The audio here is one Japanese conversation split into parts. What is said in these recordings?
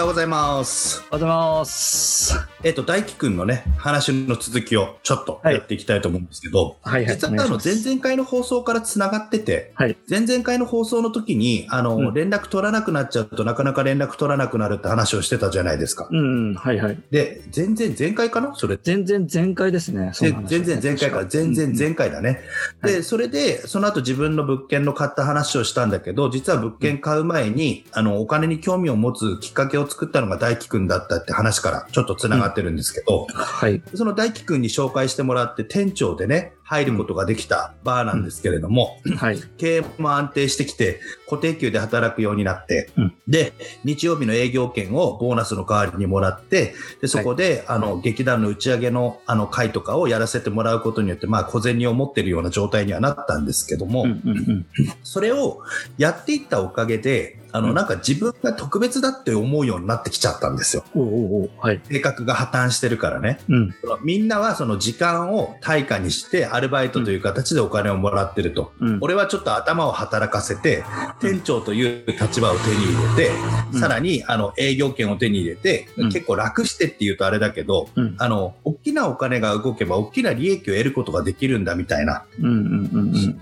ようございます。おはようございます。えっ、と大輝くんのね話の続きをちょっとはい。やっていきたいと思うんですけど、はいはい実はあの前々回の放送からつながってて、はい。前々回の放送の時にあの、うん。連絡取らなくなっちゃうとなかなか連絡取らなくなるって話をしてたじゃないですか。うんはいはい。で、全然前回かな？それ。全然前回ですね。そで全然前回か。ら全然前回だね。うんで、それで、その後自分の物件の買った話をしたんだけど、実は物件買う前に、あの、お金に興味を持つきっかけを作ったのが大輝くんだったって話からちょっと繋がってるんですけど、はい。その大輝くんに紹介してもらって店長でね、入ることができたバーなんですけれども、はい。経営も安定してきて、固定給で働くようになって、うん。で、日曜日の営業券をボーナスの代わりにもらって、で、そこで、あの、劇団の打ち上げの、あの、会とかをやらせてもらうことによって、まあ、小銭を持ってるような状態にはなったんですけども、うんうんうん。それをやっていったおかげで、あの、うん。なんか自分が特別だって思うようになってきちゃったんですよ。おうおうおうはい。性格が破綻してるからね。うん。みんなはその時間を対価にしてアルバイトという形でお金をもらってると。うん。俺はちょっと頭を働かせて、店長という立場を手に入れて、うん。さらにあの営業権を手に入れて、うん。結構楽してって言うとあれだけど、うん。あの、大きなお金が動けば大きな利益を得ることができるんだみたいな。うんうんうんうん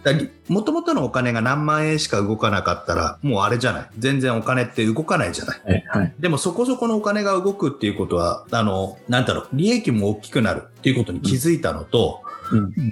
もともとのお金が何万円しか動かなかったら、もうあれじゃない。全然お金って動かないじゃない。はいはいでもそこそこのお金が動くっていうことは、あの、なんだろう、利益も大きくなるっていうことに気づいたのと、うん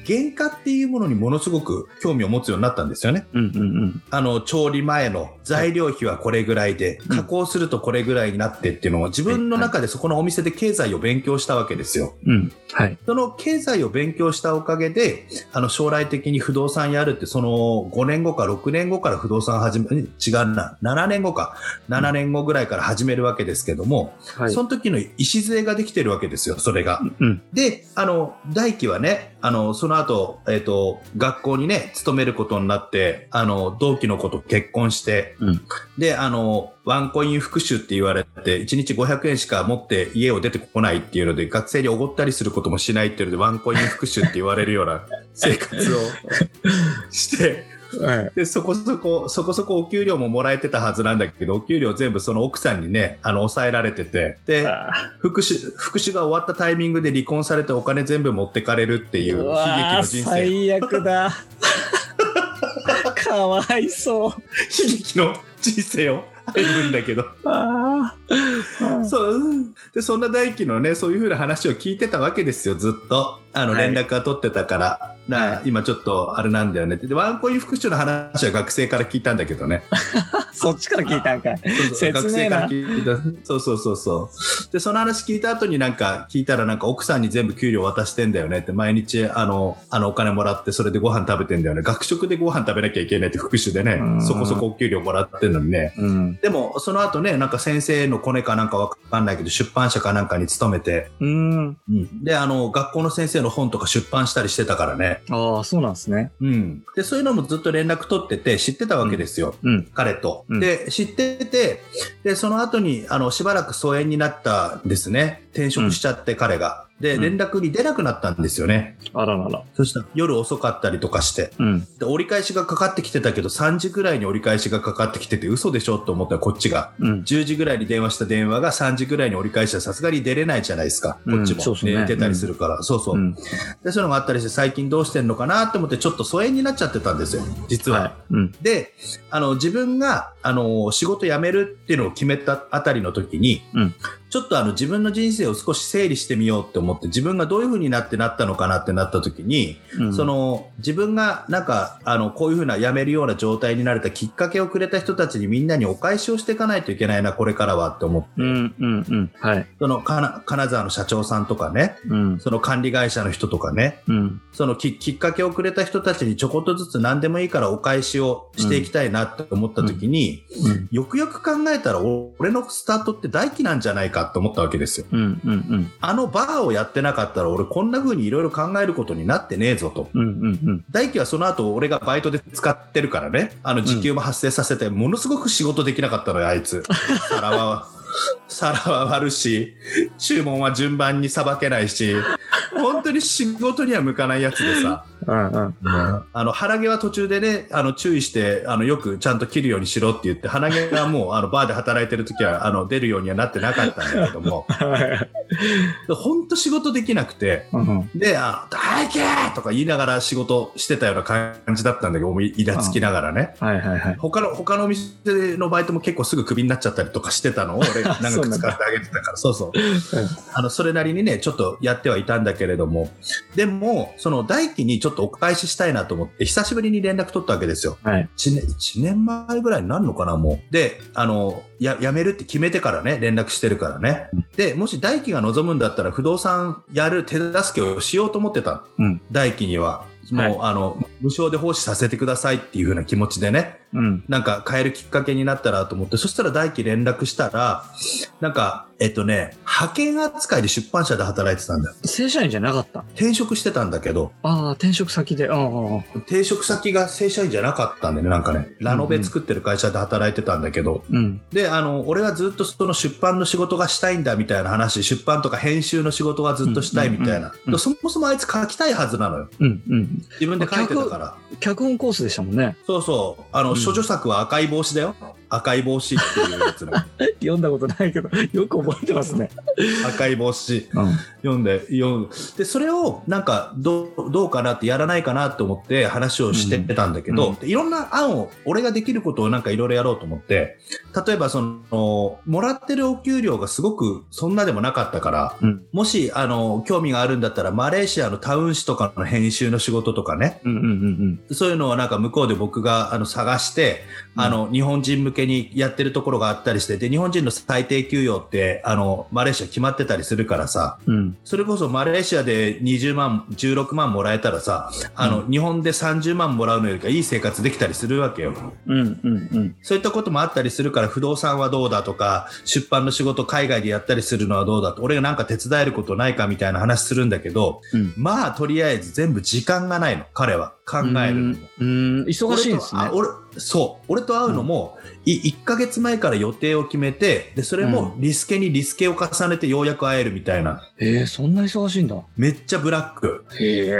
原価っていうものにものすごく興味を持つようになったんですよね。うんうんうんあの、調理前の材料費はこれぐらいで、うん加工するとこれぐらいになってっていうのを自分の中でそこのお店で経済を勉強したわけですよ。うんはい。その経済を勉強したおかげで、あの、将来的に不動産やるって、その5年後か6年後から不動産始め、違うな、7年後か、7年後ぐらいから始めるわけですけども、はい。その時の礎ができてるわけですよ、それが。うんで、あの、大輝はね、あの、その後、えっ、と、学校にね、勤めることになって、あの、同期の子と結婚して、うん。で、あの、ワンコイン復習って言われて、1日500円しか持って家を出てこないっていうので、学生におごったりすることもしないっていうので、ワンコイン復習って言われるような 生活をして、はい。で、そこそこ、そこそこお給料ももらえてたはずなんだけど、お給料全部その奥さんにね、あの、抑えられてて、で、あ復讐、復讐が終わったタイミングで離婚されてお金全部持ってかれるっていう悲劇の人生。最悪だ。かわいそう。悲劇の人生を歩むんだけど。そう。で、そんな大輝のね、そういうふうな話を聞いてたわけですよ、ずっと。あの、はい連絡が取ってたから。なはい今ちょっとあれなんだよね。で、ワンコイン復讐の話は学生から聞いたんだけどね。そっちから聞いたんかい。そうそう学切ねえな。そうそうそうそう。で、その話聞いた後になんか聞いたらなんか奥さんに全部給料渡してんだよねって、毎日あの、あのお金もらってそれでご飯食べてんだよね。学食でご飯食べなきゃいけないって復習でねう、んそこそこお給料もらってんのにね。うん。でも、その後ね、なんか先生のコネかなんかわかんないけど、出版社かなんかに勤めて、うん。で、あの、学校の先生の本とか出版したりしてたからね。ああ、そうなんですね。うん。で、そういうのもずっと連絡取ってて、知ってたわけですよ。うん。彼と。で、知ってて、で、その後に、あの、しばらく疎遠になったんですね。転職しちゃって、彼が。で、うん連絡に出なくなったんですよね。あららら。そしたら夜遅かったりとかして。うん。で、折り返しがかかってきてたけど、3時ぐらいに折り返しがかかってきてて、嘘でしょ？って思ったらこっちが。うん。10時ぐらいに電話した電話が3時ぐらいに折り返したらさすがに出れないじゃないですか。うんこっちも。そうそうね寝てたりするから。そうそう。うん。で、そういうのがあったりして、最近どうしてんのかなって思って、ちょっと疎遠になっちゃってたんですよ。実は。はい。うん。で、あの、自分が、あの、仕事辞めるっていうのを決めたあたりの時に、うんちょっとあの、自分の人生を少し整理してみようって思って、自分がどういう風になってなったのかなってなった時に、うんそ、の、自分がなんか、あの、こういう風な辞めるような状態になれたきっかけをくれた人たちにみんなにお返しをしていかないといけないな、これからはって思って、うん、うん、うん。はい。その、金沢の社長さんとかね、うん。その管理会社の人とかね、うん。そのききっかけをくれた人たちにちょこっとずつ何でもいいからお返しをしていきたいなって思った時に、うん。よくよく考えたら俺のスタートって大輝なんじゃないかって思ったわけですよ。うんうんうん。あのバーをやってなかったら俺こんな風にいろいろ考えることになってねえぞと。うんうんうん。大輝はその後俺がバイトで使ってるからね、あの時給も発生させて、ものすごく仕事できなかったのよ、あいつ。皿は、皿は割るし、注文は順番にさばけないし、本当に仕事には向かないやつでさ。うんうん。あの、腹毛は途中でね、あの、注意して、あの、よくちゃんと切るようにしろって言って、鼻毛がもう、あの、バーで働いてる時は、あの、出るようにはなってなかったんだけども、本当仕事できなくて、うんで、あの、大輝とか言いながら仕事してたような感じだったんだけど、もうイラつきながらね。はいはいはい。他の、他のお店のバイトも結構すぐクビになっちゃったりとかしてたのを、俺が長く使ってあげてたから、そうそう。あの、それなりにね、ちょっとやってはいたんだけれども、でも、その大輝にちょっとお返ししたいなと思って、久しぶりに連絡取ったわけですよ。はい。1年、一年前ぐらいになるのかな、もう。で、あの、や、辞めるって決めてからね、連絡してるからね。で、もし大輝が望むんだったら、不動産やる手助けをしようと思ってた。うん大輝には。もう、はいあの、無償で奉仕させてくださいっていう風な気持ちでね、うん。なんか変えるきっかけになったらと思って、そしたら大輝連絡したら、なんか、えっとね、派遣扱いで出版社で働いてたんだよ。正社員じゃなかった？転職してたんだけど、ああ、転職先で。ああ。転職先が正社員じゃなかったんだよね、なんかね。ラノベ作ってる会社で働いてたんだけど、うん。で、あの、俺はずっとその出版の仕事がしたいんだみたいな話、出版とか編集の仕事がずっとしたいみたいなそもそもあいつ書きたいはずなのよ。うんうん。自分で書いてたから。脚本コースでしたもんね。そうそう。あの、処女作は赤い帽子だよ。赤い帽子っていうやつの。読んだことないけど、よく覚えてますね。赤い帽子。うん。読んで、読んで、それをなんかどう、どうかなってやらないかなって思って話をしてたんだけど、うんでいろんな案を、俺ができることをなんかいろいろやろうと思って、例えばその、もらってるお給料がすごくそんなでもなかったから、うん。もし、あの、興味があるんだったら、マレーシアのタウン誌とかの編集の仕事とかね、うんうんうんそういうのをなんか向こうで僕があの探して、うんあの、日本人向けにやってるところがあったりして、で、日本人の最低給与って、あの、マレーシア決まってたりするからさ、うん。うん。それこそマレーシアで20万、16万もらえたらさ、あの、日本で30万もらうのよりかいい生活できたりするわけよ。うんうんうん。そういったこともあったりするから、不動産はどうだとか、出版の仕事海外でやったりするのはどうだと、俺がなんか手伝えることないかみたいな話するんだけど、うんまあ、とりあえず全部時間がないの、彼は。考えるのも。うん。忙しいんですね俺。そう。俺と会うのも、い1ヶ月前から予定を決めて、で、それもリスケにリスケを重ねてようやく会えるみたいな。えー、そんな忙しいんだ。めっちゃブラック。へえ。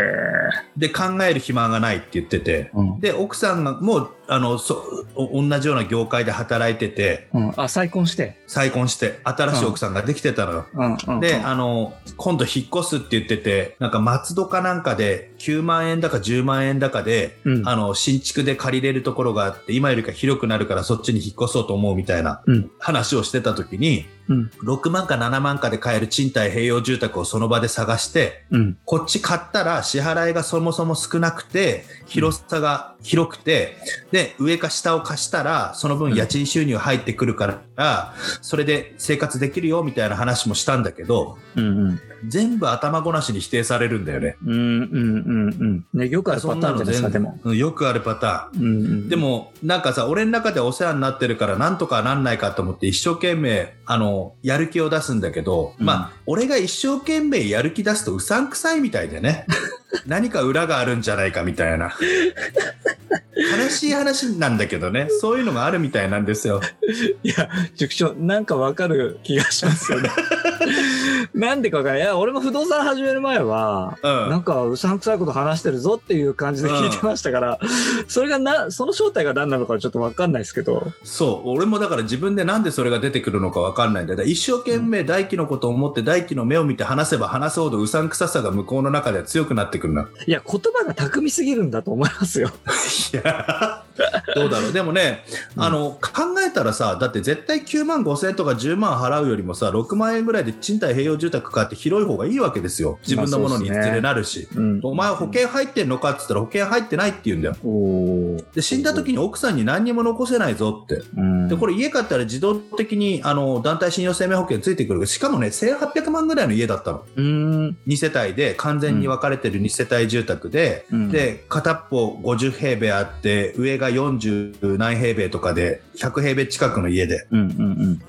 で、考える暇がないって言ってて。うん。で、奥さんがもう、あの、そ、お同じような業界で働いてて、うん。あ、再婚して？再婚して、新しい奥さんができてたのよ。うんうん。で、あの、今度引っ越すって言ってて、なんか松戸かなんかで9万円だか10万円だかで、うん。あの、新築で借りれるところがあって、今よりか広くなるからそっちに引っ越そうと思うみたいなうん話をしてた時に、うん。6万か7万かで買える賃貸併用住宅をその場で探して、うん。こっち買ったら支払いがそもそも少なくて、広さが広くて、で、上か下を貸したら、その分家賃収入入ってくるから、それで生活できるよみたいな話もしたんだけど、うんうん。全部頭ごなしに否定されるんだよね。うんうんうんうん。ね、よくあるパターンじゃないですか、でも。うんよくあるパターン。うんうん。で、も、なんかさ、俺の中でお世話になってるから、なんとかなんないかと思って、一生懸命、あの、やる気を出すんだけど、うんまあ、俺が一生懸命やる気出すとうさんくさいみたいでね。何か裏があるんじゃないかみたいな。悲しい話なんだけどね、そういうのがあるみたいなんですよ。いや、塾長、なんかわかる気がしますよね。なんでかわかんない。いや、俺も不動産始める前は、うんなんかうさんくさいこと話してるぞっていう感じで聞いてましたから、それがな、その正体が何なのかちょっとわかんないですけど。そう、俺もだから自分でなんでそれが出てくるのかわかんないんだ一生懸命大輝のことを思って大輝の目を見て話せば話すほどうさんくささが向こうの中では強くなってくるな。いや、言葉が巧みすぎるんだと思いますよ。いや、どうだろう。でもね、うんあの、考えたらさ、だって絶対9万5千円とか10万払うよりもさ、6万円ぐらいで賃貸併用住宅買って広い方がいいわけですよ。自分のものにいずれなるし。うんお前保険入ってんのかって言ったら保険入ってないって言うんだよ。おーで、死んだ時に奥さんに何にも残せないぞって。うんで、これ家買ったら自動的に、あの、団体信用生命保険ついてくる。しかもね、1800万ぐらいの家だったの。うーん。2世帯で、完全に分かれてる2世帯住宅で、うんで、片っぽ50平米あって、上が40何平米とかで、100平部近くの家で、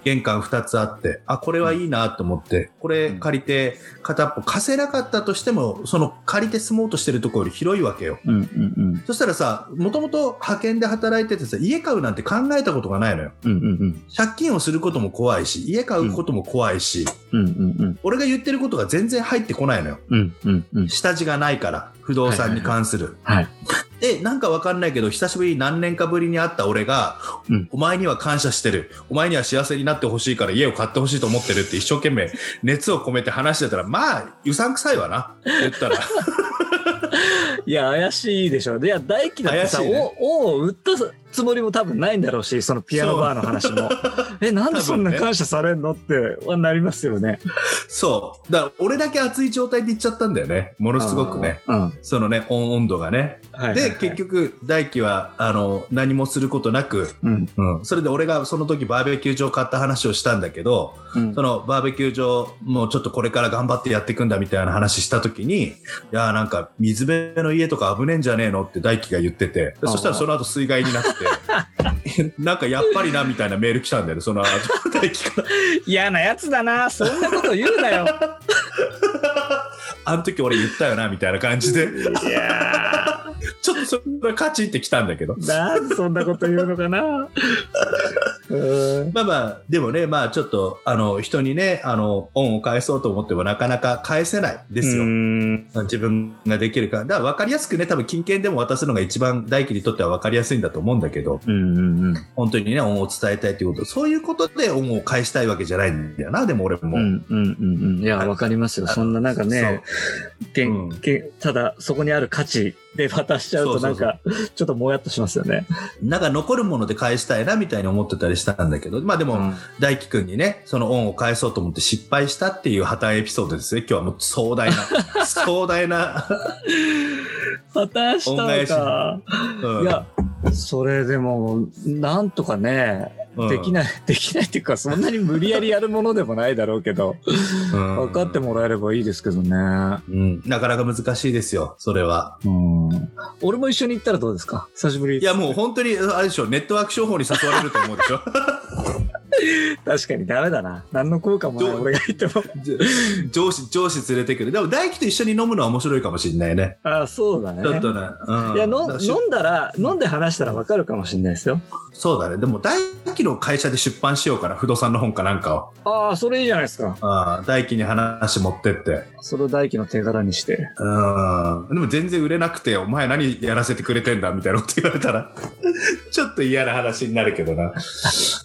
玄関2つあって、あ、これはいいなと思って、これ借りて、片っぽ貸せなかったとしても、その借りて住もうとしてるところより広いわけよ。そしたらさ、もともと派遣で働いててさ、家買うなんて考えたことがないのよ。借金をすることも怖いし、家買うことも怖いし。俺が言ってることが全然入ってこないのよ。下地がないから、不動産に関する。はい。で、なんかわかんないけど、久しぶりに何年かぶりに会った俺が、うんお前には感謝してる。お前には幸せになってほしいから家を買ってほしいと思ってるって一生懸命熱を込めて話してたら、まあ、うさんくさいわな。言ったら。いや、怪しいでしょ。いや、大輝だってさ、ねお、おを売ったつもりも多分ないんだろうし、そのピアノバーの話も。え、なんでそんな感謝されんのってはなりますよね。そう。だから、俺だけ熱い状態で言っちゃったんだよね。ものすごくね。うん。はいそのね、温温度がね。はいはいで、結局、大輝は、あの、何もすることなく、うん。うん。それで俺がその時バーベキュー場買った話をしたんだけど、うんそのバーベキュー場、もうちょっとこれから頑張ってやっていくんだみたいな話した時に、いやーなんか水辺の家とか危ねえんじゃねえのって大輝が言ってて、そしたらその後水害になって、なんかやっぱりなみたいなメール来たんだよね、その後大輝から。嫌なやつだな。そんなこと言うなよ。あの時俺言ったよなみたいな感じで、いやちょっとそれカチって来たんだけど。ー、なんでそんなこと言うのかな。うん。まあまあ、でもね、まあちょっと、あの、人にね、あの、恩を返そうと思ってもなかなか返せないですよ。うん自分ができるから。だから分かりやすくね、多分金券でも渡すのが一番大輝にとっては分かりやすいんだと思うんだけど、うんうん本当にね、恩を伝えたいということ、そういうことで恩を返したいわけじゃないんだよな、でも俺も。うんうんうんうん。いや、わかりますよ。そんななんかね、けんけんただそこにある価値で渡しちゃうとなんか、ちょっともやっとしますよね。なんか残るもので返したいな、みたいに思ってたりしたんだけど、まあでも、うん大輝くんにね、その恩を返そうと思って失敗したっていう破綻エピソードですね。今日はもう壮大な、壮大な、渡したのか。うんいや、それでも、なんとかね、うんできない、できないっていうか、そんなに無理やりやるものでもないだろうけど、うん分かってもらえればいいですけどね。うん、なかなか難しいですよ、それは。うん。俺も一緒に行ったらどうですか？久しぶり。いや、もう本当に、あれでしょ、ネットワーク商法に誘われると思うでしょ。確かにダメだな。何の効果もない俺が言っても。上司、上司連れてくる。でも大輝と一緒に飲むのは面白いかもしれないね。ああ、そうだね。ちょっとね。うん、いや飲んだら、飲んで話したら分かるかもしれないですよ。そうだね。でも大輝の会社で出版しようかな。不動産の本かなんかを。ああ、それいいじゃないですか。ああ大輝に話持ってって。それを大輝の手柄にして。うん。でも全然売れなくて、お前何やらせてくれてんだみたいなこと言われたら、ちょっと嫌な話になるけどな。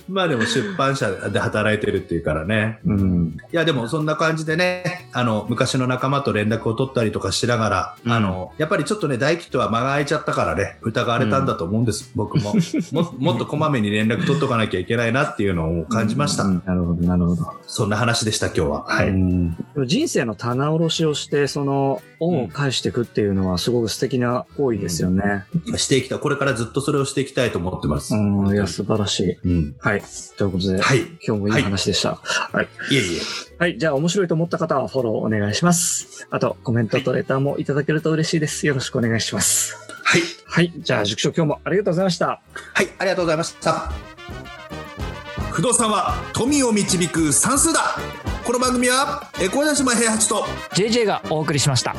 まあでも出版社で働いてるっていうからね。うん。いやでもそんな感じでね、あの、昔の仲間と連絡を取ったりとかしながら、うんあの、やっぱりちょっとね、大輝とは間が空いちゃったからね、疑われたんだと思うんです、僕も。ももっとこまめに連絡取っとかなきゃいけないなっていうのを感じました。うんなるほど、なるほど。そんな話でした、今日は。はうい。人生の棚卸しをして、その恩を返していくっていうのはすごく素敵な行為ですよね。していきたい。これからずっとそれをしていきたいと思ってます。うん、いや、素晴らしい。うん。はい。ということで、はい。今日もいい話でした。はい。いえいえ。はい。じゃあ、面白いと思った方はフォローお願いします。あと、コメントとレターもいただけると嬉しいです。よろしくお願いします。はい。はい。じゃあ、塾長今日もありがとうございました。はい、ありがとうございました。不動産は富を導く算数だこの番組は、え、小田島平八と、JJ がお送りしました。